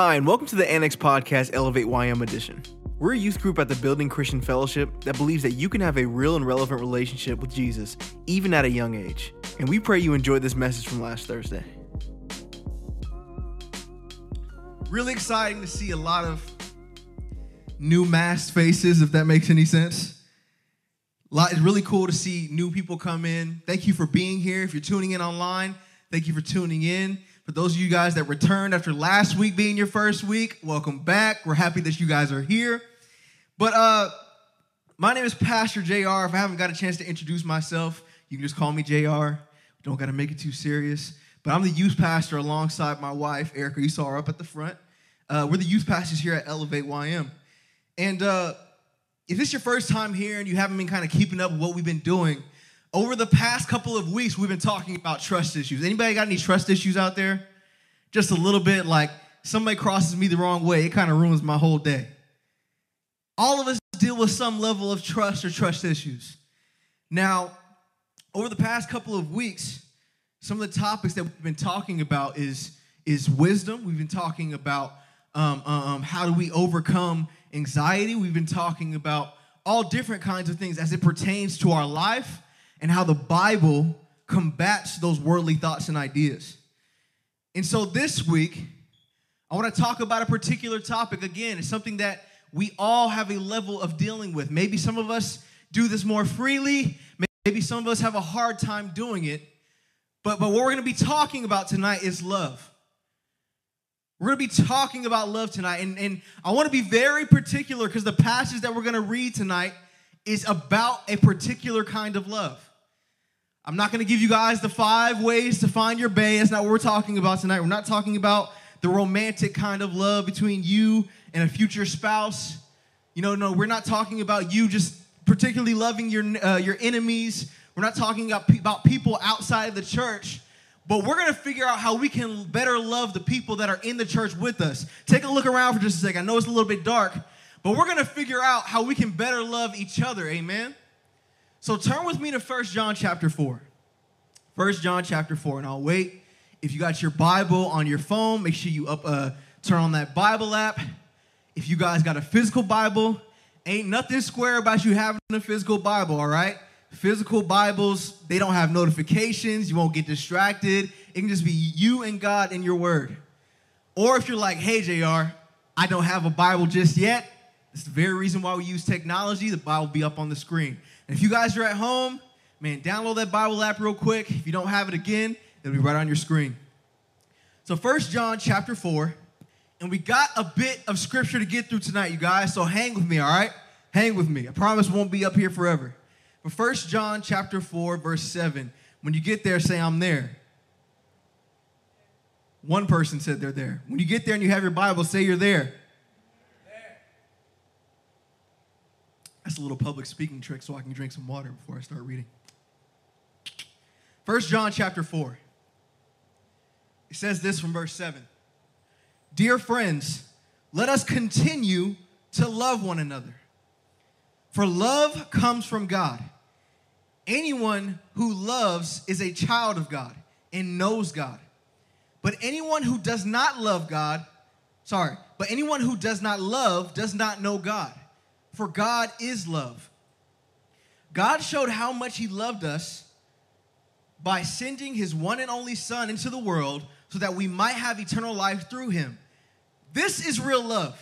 Hi, and welcome to the Annex Podcast Elevate YM edition. We're a youth group at the Building Christian Fellowship that believes that you can have a real and relevant relationship with Jesus, even at a young age. And we pray you enjoyed this message from last Thursday. Really exciting to see a lot of new masked faces, if that makes any sense. Lot, it's really cool to see new people come in. Thank you for being here. If you're tuning in online, thank you for tuning in. For those of you guys that returned after last week being your first week, welcome back. We're happy that you guys are here. But uh, my name is Pastor JR. If I haven't got a chance to introduce myself, you can just call me JR. Don't got to make it too serious. But I'm the youth pastor alongside my wife, Erica. You saw her up at the front. Uh, we're the youth pastors here at Elevate YM. And uh, if this is your first time here and you haven't been kind of keeping up with what we've been doing, over the past couple of weeks, we've been talking about trust issues. Anybody got any trust issues out there? Just a little bit like somebody crosses me the wrong way, it kind of ruins my whole day. All of us deal with some level of trust or trust issues. Now, over the past couple of weeks, some of the topics that we've been talking about is, is wisdom. We've been talking about um, um, how do we overcome anxiety. We've been talking about all different kinds of things as it pertains to our life and how the Bible combats those worldly thoughts and ideas. And so this week, I want to talk about a particular topic. Again, it's something that we all have a level of dealing with. Maybe some of us do this more freely, maybe some of us have a hard time doing it. But, but what we're going to be talking about tonight is love. We're going to be talking about love tonight. And, and I want to be very particular because the passage that we're going to read tonight is about a particular kind of love. I'm not going to give you guys the five ways to find your bay. That's not what we're talking about tonight. We're not talking about the romantic kind of love between you and a future spouse. You know, no, we're not talking about you just particularly loving your, uh, your enemies. We're not talking about, about people outside of the church. But we're going to figure out how we can better love the people that are in the church with us. Take a look around for just a second. I know it's a little bit dark, but we're going to figure out how we can better love each other. Amen. So turn with me to First John chapter 4. First John chapter 4, and I'll wait. If you got your Bible on your phone, make sure you up uh, turn on that Bible app. If you guys got a physical Bible, ain't nothing square about you having a physical Bible, all right? Physical Bibles, they don't have notifications. You won't get distracted. It can just be you and God in your word. Or if you're like, hey, JR, I don't have a Bible just yet, it's the very reason why we use technology. The Bible will be up on the screen. And if you guys are at home, man, download that Bible app real quick. If you don't have it again, it'll be right on your screen. So, First John chapter 4, and we got a bit of scripture to get through tonight, you guys. So hang with me, all right? Hang with me. I promise won't be up here forever. But First John chapter 4, verse 7, when you get there, say, I'm there. One person said they're there. When you get there and you have your Bible, say you're there. That's a little public speaking trick so I can drink some water before I start reading. First John chapter 4. It says this from verse 7. Dear friends, let us continue to love one another. For love comes from God. Anyone who loves is a child of God and knows God. But anyone who does not love God, sorry, but anyone who does not love does not know God, for God is love. God showed how much He loved us by sending His one and only Son into the world so that we might have eternal life through Him. This is real love.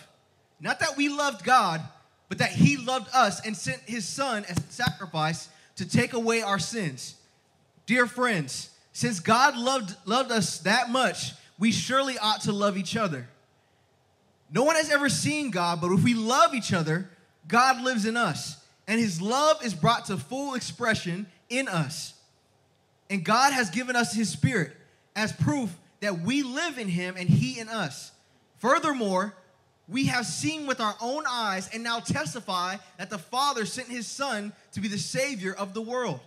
Not that we loved God, but that he loved us and sent his son as a sacrifice to take away our sins. Dear friends, since God loved, loved us that much, we surely ought to love each other. No one has ever seen God, but if we love each other, God lives in us, and his love is brought to full expression in us. And God has given us his spirit as proof that we live in him and he in us. Furthermore, we have seen with our own eyes and now testify that the Father sent his Son to be the Savior of the world.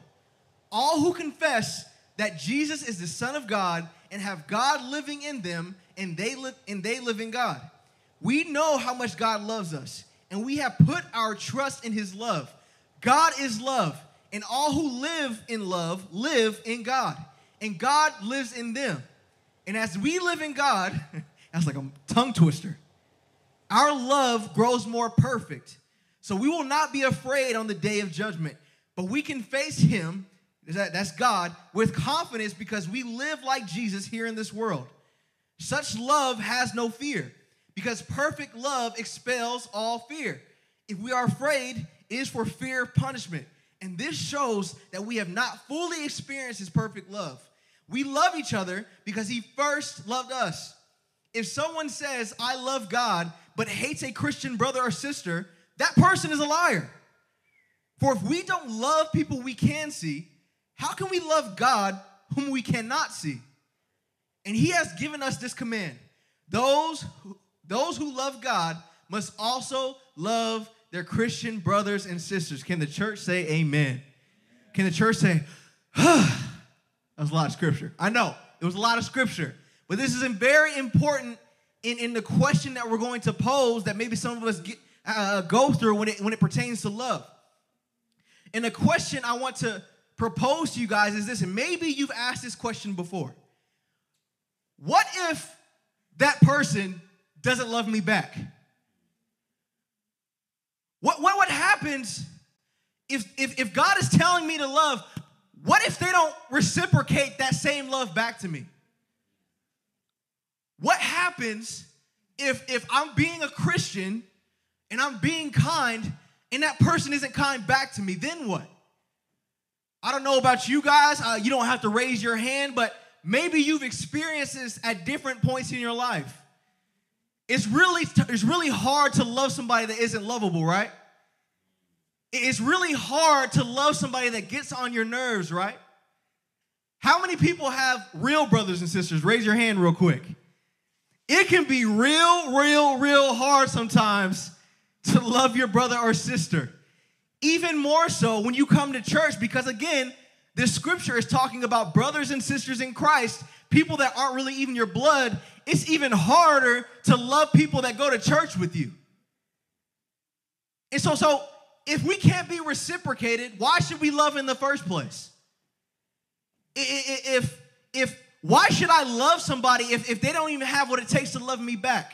All who confess that Jesus is the Son of God and have God living in them and they live and they live in God. We know how much God loves us, and we have put our trust in his love. God is love, and all who live in love live in God, and God lives in them. And as we live in God, That's like a tongue twister. Our love grows more perfect. So we will not be afraid on the day of judgment, but we can face him, that's God, with confidence because we live like Jesus here in this world. Such love has no fear because perfect love expels all fear. If we are afraid, it is for fear of punishment. And this shows that we have not fully experienced his perfect love. We love each other because he first loved us. If someone says, I love God, but hates a Christian brother or sister, that person is a liar. For if we don't love people we can see, how can we love God whom we cannot see? And he has given us this command those those who love God must also love their Christian brothers and sisters. Can the church say amen? Can the church say, that was a lot of scripture. I know, it was a lot of scripture. But this is very important in, in the question that we're going to pose that maybe some of us get, uh, go through when it, when it pertains to love. And the question I want to propose to you guys is this, and maybe you've asked this question before. What if that person doesn't love me back? What, what, what happens if, if, if God is telling me to love, what if they don't reciprocate that same love back to me? What happens if, if I'm being a Christian and I'm being kind and that person isn't kind back to me? Then what? I don't know about you guys. Uh, you don't have to raise your hand, but maybe you've experienced this at different points in your life. It's really, it's really hard to love somebody that isn't lovable, right? It's really hard to love somebody that gets on your nerves, right? How many people have real brothers and sisters? Raise your hand real quick. It can be real, real, real hard sometimes to love your brother or sister. Even more so when you come to church, because again, this scripture is talking about brothers and sisters in Christ, people that aren't really even your blood. It's even harder to love people that go to church with you. And so, so if we can't be reciprocated, why should we love in the first place? If if why should I love somebody if, if they don't even have what it takes to love me back?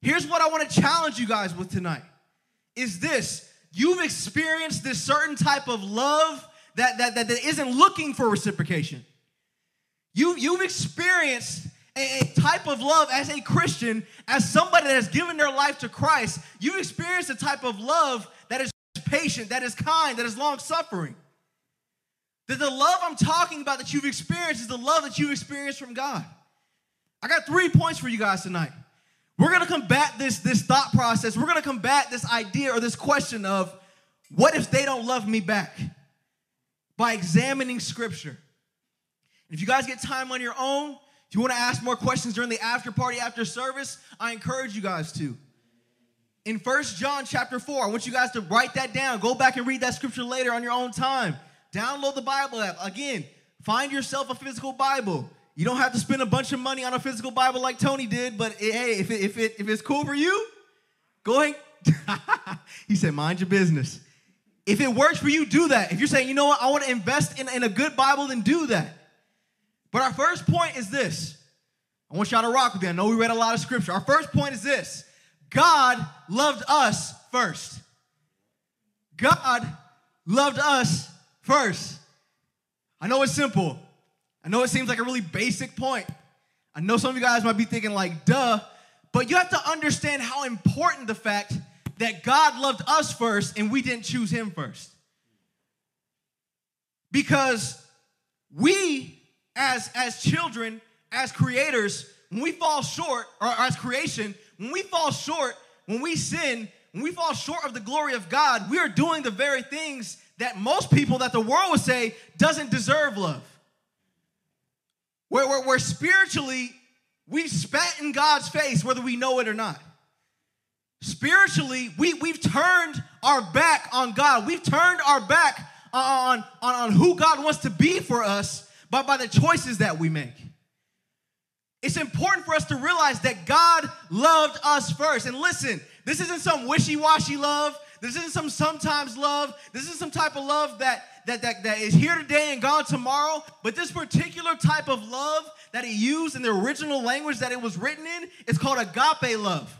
Here's what I want to challenge you guys with tonight is this you've experienced this certain type of love that, that, that, that isn't looking for reciprocation. You, you've experienced a, a type of love as a Christian, as somebody that has given their life to Christ. You've experienced a type of love that is patient, that is kind, that is long suffering. That the love I'm talking about that you've experienced is the love that you've experienced from God. I got three points for you guys tonight. We're gonna combat this, this thought process. We're gonna combat this idea or this question of what if they don't love me back? By examining scripture. If you guys get time on your own, if you want to ask more questions during the after party after service, I encourage you guys to. In First John chapter 4, I want you guys to write that down. Go back and read that scripture later on your own time. Download the Bible app. Again, find yourself a physical Bible. You don't have to spend a bunch of money on a physical Bible like Tony did, but hey, if, it, if, it, if it's cool for you, go ahead. he said, mind your business. If it works for you, do that. If you're saying, you know what, I want to invest in, in a good Bible, then do that. But our first point is this. I want y'all to rock with me. I know we read a lot of scripture. Our first point is this God loved us first. God loved us first. I know it's simple. I know it seems like a really basic point. I know some of you guys might be thinking, like, duh, but you have to understand how important the fact that God loved us first and we didn't choose him first. Because we, as, as children, as creators, when we fall short, or as creation, when we fall short, when we sin, when we fall short of the glory of God, we are doing the very things that most people that the world would say doesn't deserve love. Where, where, where spiritually, we spat in God's face, whether we know it or not. Spiritually, we, we've turned our back on God. We've turned our back on, on, on who God wants to be for us by, by the choices that we make. It's important for us to realize that God loved us first. And listen, this isn't some wishy washy love. This isn't some sometimes love. This isn't some type of love that, that, that, that is here today and gone tomorrow. But this particular type of love that he used in the original language that it was written in is called agape love.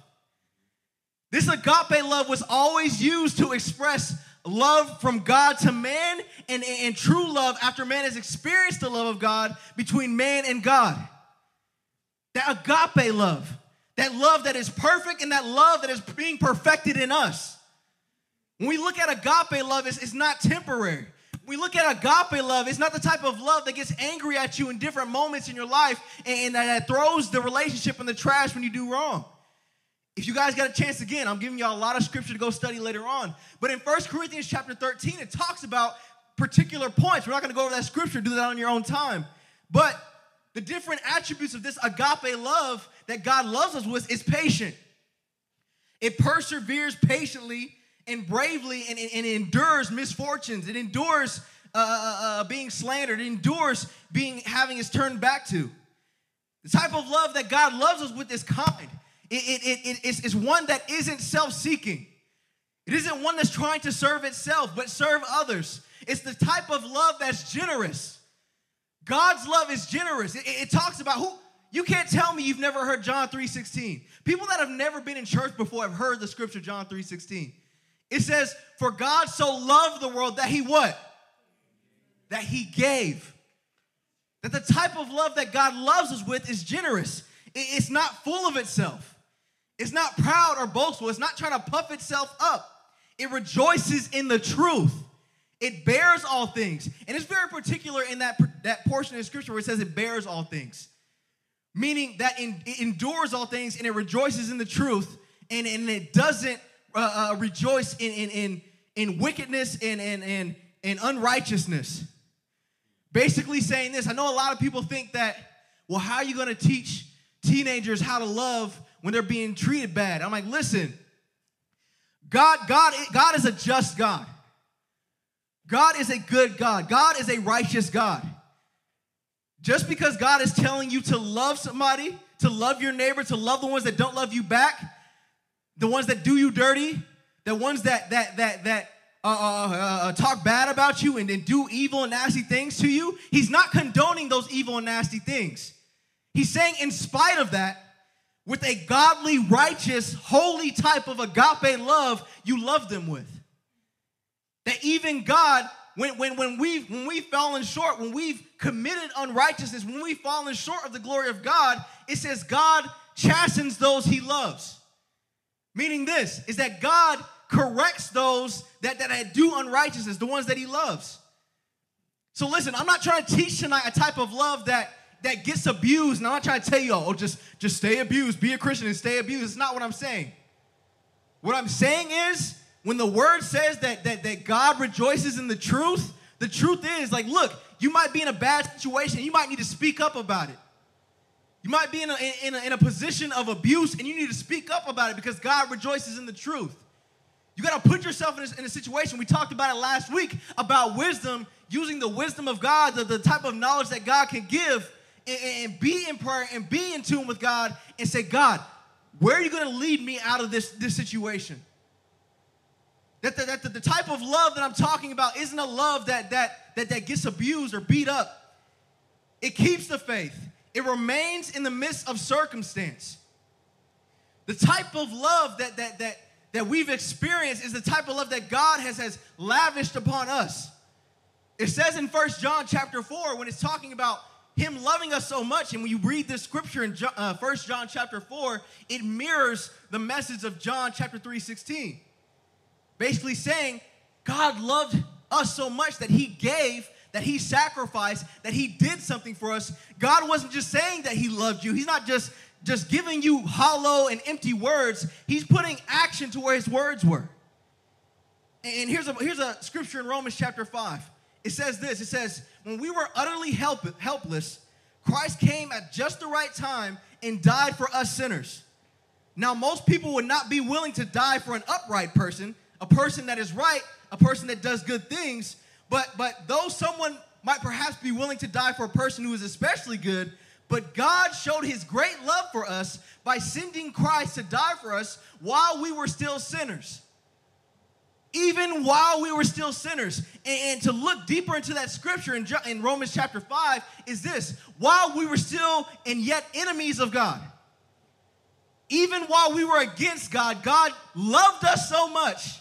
This agape love was always used to express love from God to man and, and, true love after man has experienced the love of God between man and God. That agape love, that love that is perfect and that love that is being perfected in us. When we look at agape love, it's, it's not temporary. We look at agape love, it's not the type of love that gets angry at you in different moments in your life and, and that throws the relationship in the trash when you do wrong. If you guys got a chance again, I'm giving y'all a lot of scripture to go study later on. But in 1 Corinthians chapter 13, it talks about particular points. We're not going to go over that scripture, do that on your own time. But the different attributes of this agape love that God loves us with is patient. It perseveres patiently and bravely and, and, and endures misfortunes. It endures uh, uh, uh, being slandered. It endures being having its turned back to. The type of love that God loves us with is kind. It, it, it, it's, it's one that isn't self seeking. It isn't one that's trying to serve itself, but serve others. It's the type of love that's generous. God's love is generous. It, it, talks about who you can't tell me you've never heard John 3:16. People that have never been in church before have heard the scripture John 3:16. It says, "For God so loved the world that he what? That he gave." That the type of love that God loves us with is generous. It's not full of itself. It's not proud or boastful. It's not trying to puff itself up. It rejoices in the truth. It bears all things. And it's very particular in that, that portion of scripture where it says it bears all things. Meaning that in, it endures all things and it rejoices in the truth and, and it doesn't uh, uh, rejoice in, in, in, in wickedness and, and, and, and unrighteousness. Basically saying this, I know a lot of people think that, well, how are you going to teach teenagers how to love when they're being treated bad. I'm like, listen, God, God, God is a just God. God is a good God. God is a righteous God. Just because God is telling you to love somebody, to love your neighbor, to love the ones that don't love you back, the ones that do you dirty, the ones that that that that uh, uh, uh, uh talk bad about you and, then do evil and nasty things to you, He's not condoning those evil and nasty things. He's saying, in spite of that, with a godly, righteous, holy type of agape love you love them with. That even God, when, when, when, we've, when we've fallen short, when we've committed unrighteousness, when we've fallen short of the glory of God, it says God chastens those he loves. Meaning this is that God corrects those that, that do unrighteousness, the ones that he loves. So listen, I'm not trying to teach tonight a type of love that that gets abused. Now I'm not trying to tell you, oh, just, just stay abused, be a Christian and stay abused. It's not what I'm saying. What I'm saying is, when the word says that, that, that God rejoices in the truth, the truth is, like, look, you might be in a bad situation. You might need to speak up about it. You might be in a, in, a, in a position of abuse and you need to speak up about it because God rejoices in the truth. You got to put yourself in a, in a, situation. We talked about it last week about wisdom, using the wisdom of God, the, the type of knowledge that God can give and, and be in prayer and be in tune with God and say, God, where are you going to lead me out of this, this situation? That, the, that the, the type of love that I'm talking about isn't a love that, that, that, that gets abused or beat up. It keeps the faith. It remains in the midst of circumstance. The type of love that, that, that, that we've experienced is the type of love that God has, has lavished upon us. It says in First John chapter 4, when it's talking about him loving us so much. And when you read this scripture in uh, 1 john chapter 4 it mirrors the message of john chapter 3 16 basically saying god loved us so much that he gave that he sacrificed that he did something for us. God wasn't just saying that he loved you. He's not just just giving you hollow and empty words. He's putting action to where his words were. And here's a here's a scripture in romans chapter 5 it says this it says when we were utterly help, helpless, Christ came at just the right time and died for us sinners. Now, most people would not be willing to die for an upright person, a person that is right, a person that does good things. But, but though someone might perhaps be willing to die for a person who is especially good, but God showed his great love for us by sending Christ to die for us while we were still sinners. Even while we were still sinners. And, to look deeper into that scripture in, in Romans chapter 5 is this while we were still and yet enemies of God, even while we were against God, God loved us so much.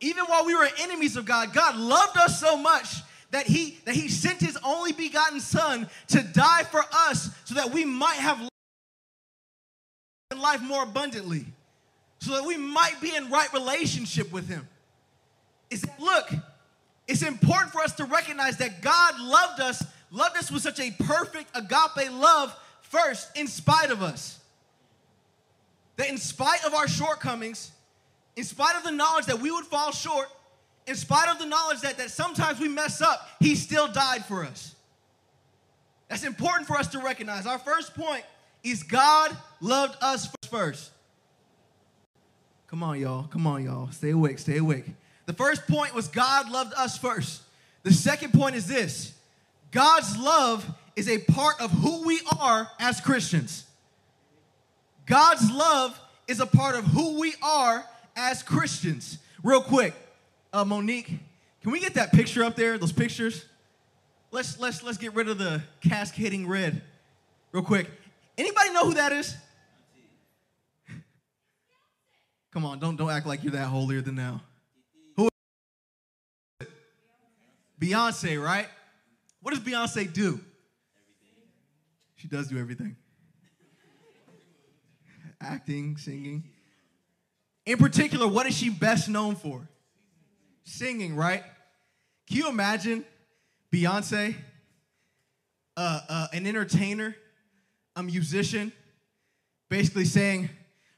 Even while we were enemies of God, God loved us so much that he that he sent his only begotten son to die for us so that we might have life more abundantly so that we might be in right relationship with him is that look it's important for us to recognize that god loved us loved us with such a perfect agape love first in spite of us that in spite of our shortcomings in spite of the knowledge that we would fall short in spite of the knowledge that, that sometimes we mess up, he still died for us. That's important for us to recognize. Our first point is God loved us first. Come on, y'all. Come on, y'all. Stay awake. Stay awake. The first point was God loved us first. The second point is this God's love is a part of who we are as Christians. God's love is a part of who we are as Christians. Real quick, uh, Monique, can we get that picture up there? Those pictures. Let's let's let's get rid of the cascading red, real quick. Anybody know who that is? Come on, don't don't act like you're that holier than now. Who? Beyonce, right? What does Beyonce do? Everything. She does do everything. Acting, singing. In particular, what is she best known for? singing, right? Can you imagine Beyonce, uh, uh, an entertainer, a musician, basically saying,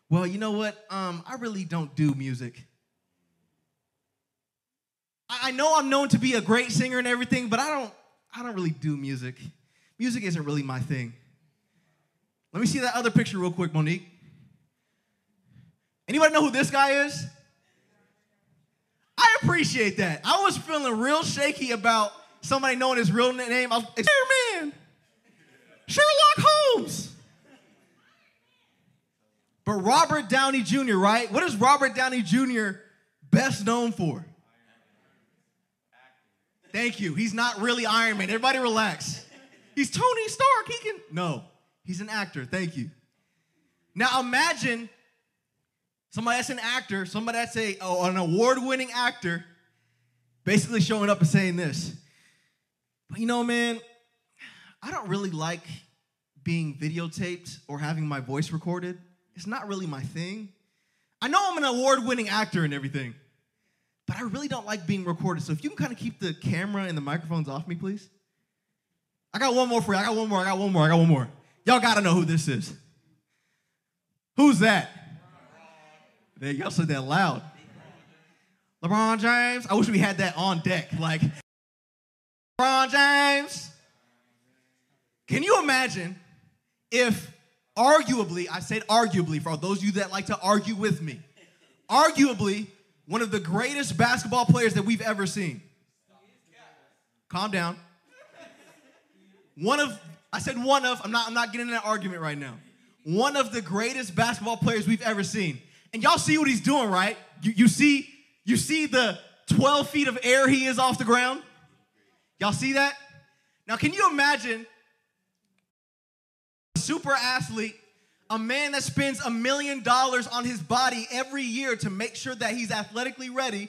Well, you know what? Um, I really don't do music. I, know I'm known to be a great singer and everything, but I don't, I don't really do music. Music isn't really my thing. Let me see that other picture real quick, Monique. Anybody know who this guy is? I appreciate that. I was feeling real shaky about somebody knowing his real name. I was man, Sherlock Holmes. But Robert Downey Jr., right? What is Robert Downey Jr. best known for? Thank you. He's not really Iron Man. Everybody relax. He's Tony Stark. He can. No, he's an actor. Thank you. Now imagine Somebody that's an actor, somebody that's a, oh, an award winning actor, basically showing up and saying this. But you know, man, I don't really like being videotaped or having my voice recorded. It's not really my thing. I know I'm an award winning actor and everything, but I really don't like being recorded. So if you can kind of keep the camera and the microphones off me, please. I got one more for you. I got one more. I got one more. I got one more. Y'all got to know who this is. Who's that? There, y'all said that loud. LeBron James. I wish we had that on deck. Like, LeBron James. Can you imagine if, arguably, I said arguably for all those of you that like to argue with me, arguably, one of the greatest basketball players that we've ever seen. Calm down. One of, I said one of, I'm not, I'm not getting in an argument right now. One of the greatest basketball players we've ever seen and y'all see what he's doing, right? You, you see, you see the 12 feet of air he is off the ground? Y'all see that? Now, can you imagine a super athlete, a man that spends a million dollars on his body every year to make sure that he's athletically ready,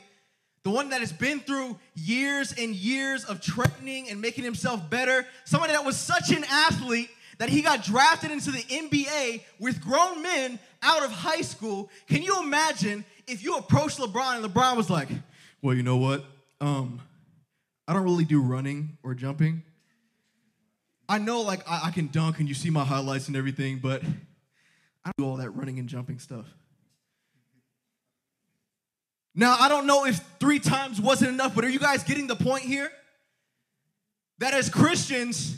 the one that has been through years and years of training and making himself better, somebody that was such an athlete that he got drafted into the NBA with grown men out of high school. Can you imagine if you approached LeBron and LeBron was like, "Well, you know what? Um, I don't really do running or jumping. I know like I, I can dunk and you see my highlights and everything, but I do all that running and jumping stuff." Now, I don't know if three times wasn't enough, but are you guys getting the point here? That as Christians,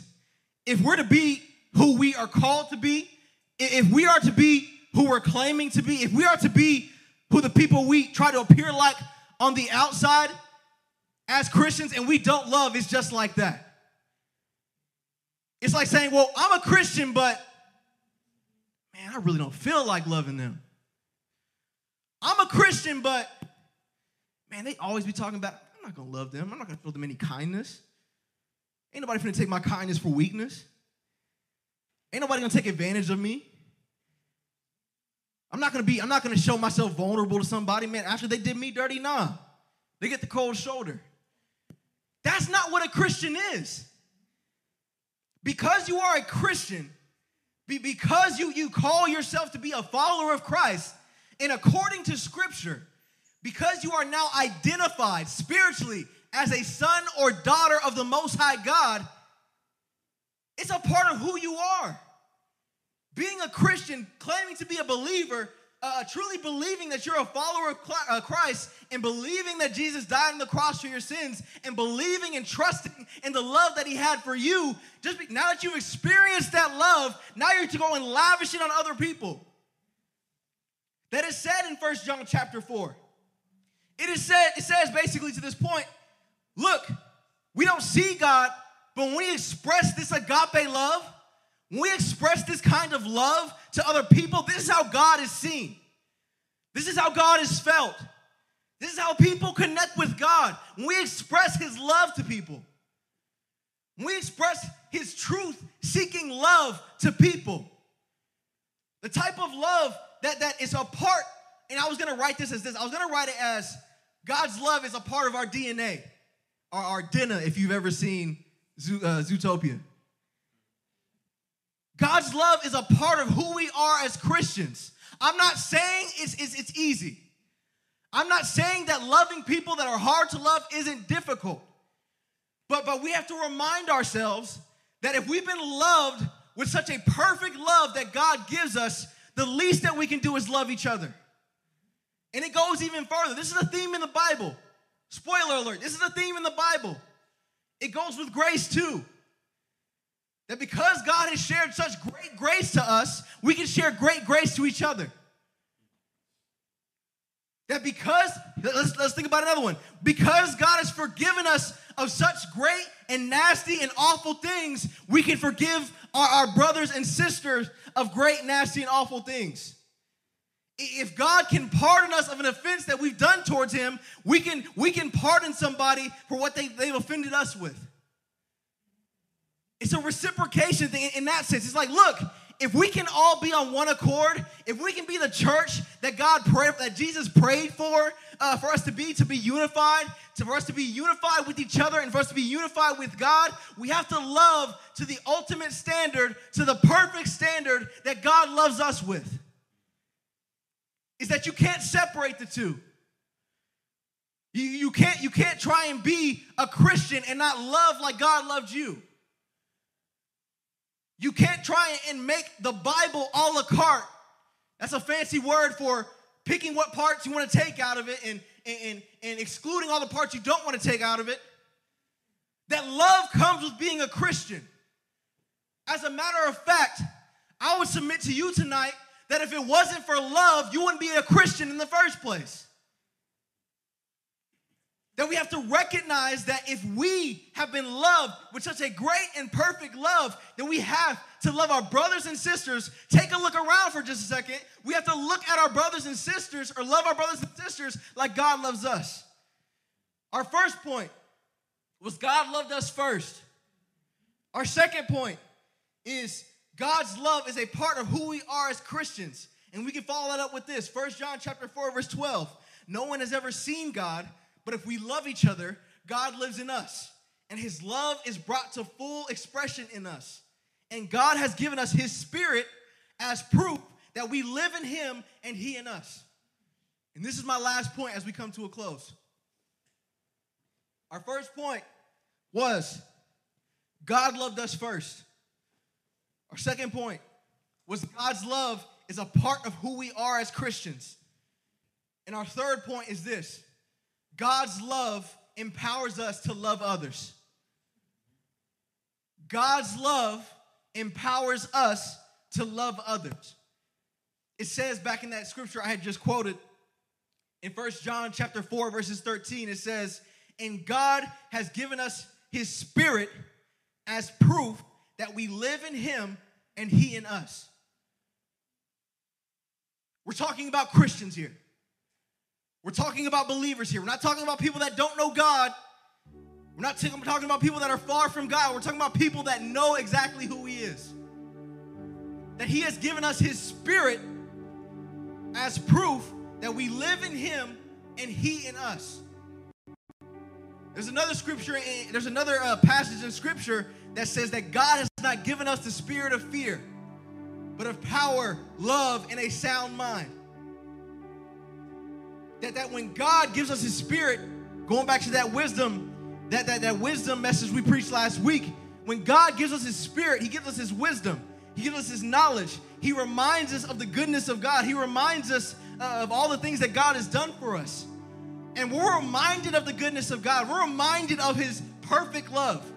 if we're to be who we are called to be, if we are to be who we're claiming to be, if we are to be who the people we try to appear like on the outside as Christians and we don't love, it's just like that. It's like saying, well, I'm a Christian, but man, I really don't feel like loving them. I'm a Christian, but man, they always be talking about, I'm not gonna love them. I'm not gonna show them any kindness. Ain't nobody finna take my kindness for weakness. Ain't nobody gonna take advantage of me. I'm not gonna be, I'm not gonna show myself vulnerable to somebody, man. After they did me dirty, nah. They get the cold shoulder. That's not what a Christian is. Because you are a Christian, because you, you call yourself to be a follower of Christ, and according to Scripture, because you are now identified spiritually as a son or daughter of the Most High God, it's a part of who you are. Being a Christian, claiming to be a believer, uh, truly believing that you're a follower of uh, Christ and believing that Jesus died on the cross for your sins and believing and trusting in the love that he had for you, just be, now that you've experienced that love, now you're to go and lavish it on other people. That is said in First John chapter 4. It is said, it says basically to this point, look, we don't see God, but when we express this agape love, when we express this kind of love to other people, this is how God is seen. This is how God is felt. This is how people connect with God. When we express His love to people, when we express His truth seeking love to people, the type of love that, that is a part, and I was gonna write this as this, I was gonna write it as God's love is a part of our DNA, or our dinner, if you've ever seen uh, Zootopia. God's love is a part of who we are as Christians. I'm not saying it's, it's, it's easy. I'm not saying that loving people that are hard to love isn't difficult. But, but we have to remind ourselves that if we've been loved with such a perfect love that God gives us, the least that we can do is love each other. And it goes even further. This is a theme in the Bible. Spoiler alert, this is a theme in the Bible. It goes with grace too. That because God has shared such great grace to us, we can share great grace to each other. That because, let's, let's think about another one. Because God has forgiven us of such great and nasty and awful things, we can forgive our, our brothers and sisters of great, nasty, and awful things. If God can pardon us of an offense that we've done towards Him, we can, we can pardon somebody for what they, they've offended us with. It's a reciprocation thing in that sense. It's like, look, if we can all be on one accord, if we can be the church that God prayed, that Jesus prayed for, uh, for us to be, to be unified, to, for us to be unified with each other, and for us to be unified with God, we have to love to the ultimate standard, to the perfect standard that God loves us with. Is that you can't separate the two. You, you, can't, you can't try and be a Christian and not love like God loved you. You can't try and make the Bible a la carte. That's a fancy word for picking what parts you want to take out of it and, and, and excluding all the parts you don't want to take out of it. That love comes with being a Christian. As a matter of fact, I would submit to you tonight that if it wasn't for love, you wouldn't be a Christian in the first place that we have to recognize that if we have been loved with such a great and perfect love that we have to love our brothers and sisters, take a look around for just a second. We have to look at our brothers and sisters or love our brothers and sisters like God loves us. Our first point was God loved us first. Our second point is God's love is a part of who we are as Christians. And we can follow that up with this. First John chapter 4 verse 12. No one has ever seen God, but if we love each other, God lives in us, and his love is brought to full expression in us. And God has given us his spirit as proof that we live in him and he in us. And this is my last point as we come to a close. Our first point was God loved us first. Our second point was God's love is a part of who we are as Christians. And our third point is this God's love empowers us to love others. God's love empowers us to love others. It says back in that scripture I had just quoted in First John chapter 4 verses 13 it says, "And God has given us his spirit as proof that we live in him and he in us." We're talking about Christians here. We're talking about believers here. We're not talking about people that don't know God. We're not talking about people that are far from God. We're talking about people that know exactly who He is. That He has given us His Spirit as proof that we live in Him and He in us. There's another scripture, there's another uh, passage in scripture that says that God has not given us the spirit of fear, but of power, love, and a sound mind. That, that when God gives us his spirit, going back to that wisdom, that, that, that wisdom message we preached last week, when God gives us his spirit, he gives us his wisdom, he gives us his knowledge, he reminds us of the goodness of God, he reminds us uh, of all the things that God has done for us. And we're reminded of the goodness of God. We're reminded of His perfect love.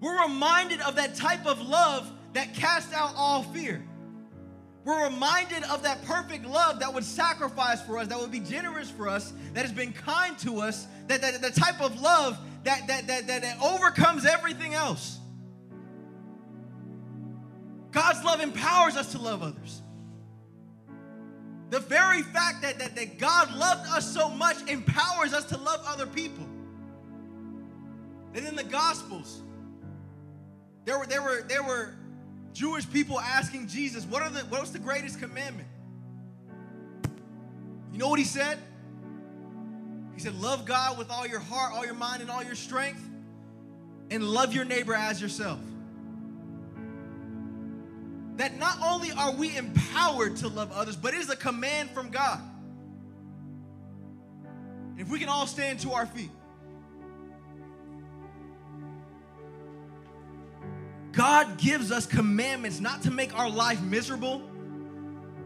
We're reminded of that type of love that casts out all fear. We're reminded of that perfect love that would sacrifice for us, that would be generous for us, that has been kind to us, that, that the type of love that, that, that, that, that overcomes everything else. God's love empowers us to love others. The very fact that, that, that God loved us so much empowers us to love other people. And in the Gospels, there were, there were, there were Jewish people asking Jesus, what, are the, what was the greatest commandment? You know what he said? He said, Love God with all your heart, all your mind, and all your strength, and love your neighbor as yourself that not only are we empowered to love others, but it is a command from God. If we can all stand to our feet. God gives us commandments not to make our life miserable,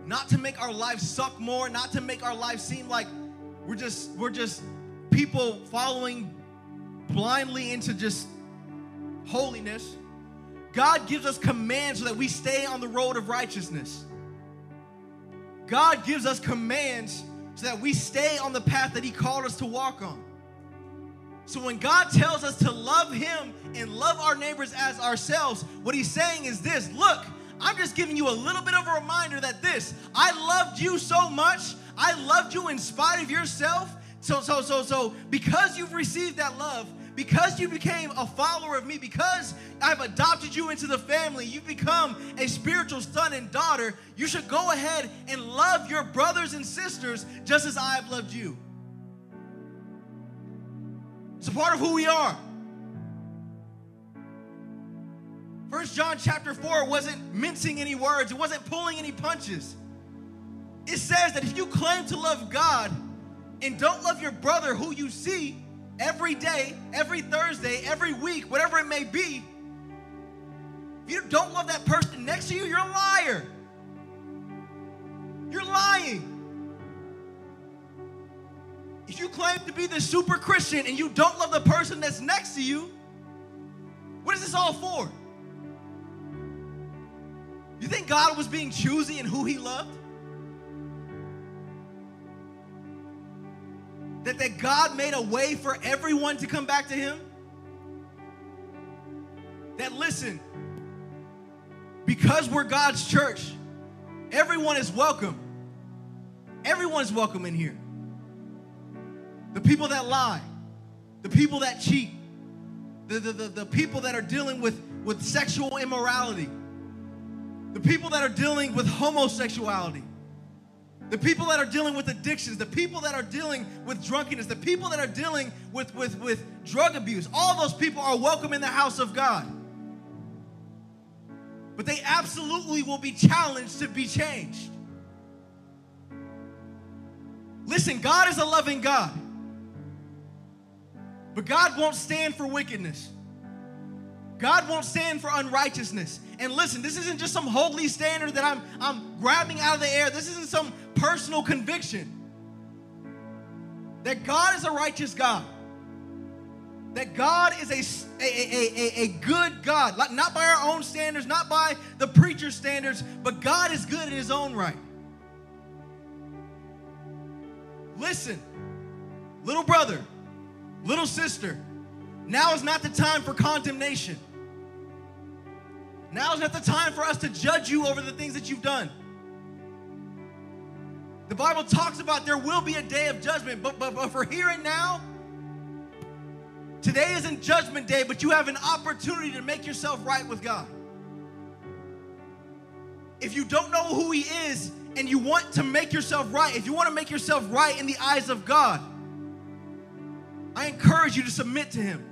not to make our life suck more, not to make our life seem like we're just we're just people following blindly into just holiness. God gives us commands so that we stay on the road of righteousness. God gives us commands so that we stay on the path that He called us to walk on. So when God tells us to love Him and love our neighbors as ourselves, what He's saying is this look, I'm just giving you a little bit of a reminder that this, I loved you so much, I loved you in spite of yourself. So, so, so, so, because you've received that love, because you became a follower of me, because I've adopted you into the family, you've become a spiritual son and daughter, you should go ahead and love your brothers and sisters just as I have loved you. It's a part of who we are. First John chapter 4 wasn't mincing any words, it wasn't pulling any punches. It says that if you claim to love God and don't love your brother who you see, every day, every Thursday, every week, whatever it may be, if you don't love that person next to you, you're a liar. You're lying. If you claim to be the super Christian and you don't love the person that's next to you, what is this all for? You think God was being choosy in who he loved? that, that God made a way for everyone to come back to Him? That listen, because we're God's church, everyone is welcome. Everyone's welcome in here. The people that lie, the people that cheat, the, the, the, the people that are dealing with, with sexual immorality, the people that are dealing with homosexuality, the people that are dealing with addictions, the people that are dealing with drunkenness, the people that are dealing with, with, with drug abuse, all those people are welcome in the house of God. But they absolutely will be challenged to be changed. Listen, God is a loving God. But God won't stand for wickedness. God won't stand for unrighteousness. And listen, this isn't just some holy standard that I'm, I'm grabbing out of the air. This isn't some personal conviction. That God is a righteous God. That God is a, a, a, a, good God. Not by our own standards, not by the preacher's standards, but God is good in his own right. Listen, little brother, little sister, now is not the time for condemnation. Now is not the time for us to judge you over the things that you've done. The Bible talks about there will be a day of judgment, but, but, but for here and now, today isn't judgment day, but you have an opportunity to make yourself right with God. If you don't know who He is and you want to make yourself right, if you want to make yourself right in the eyes of God, I encourage you to submit to Him.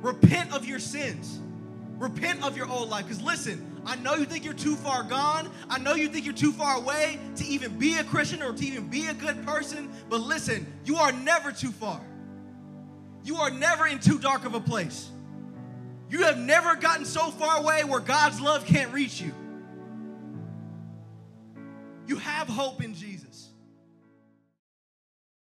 Repent of your sins. Repent of your old life. Because listen, I know you think you're too far gone. I know you think you're too far away to even be a Christian or to even be a good person. But listen, you are never too far. You are never in too dark of a place. You have never gotten so far away where God's love can't reach you. You have hope in Jesus.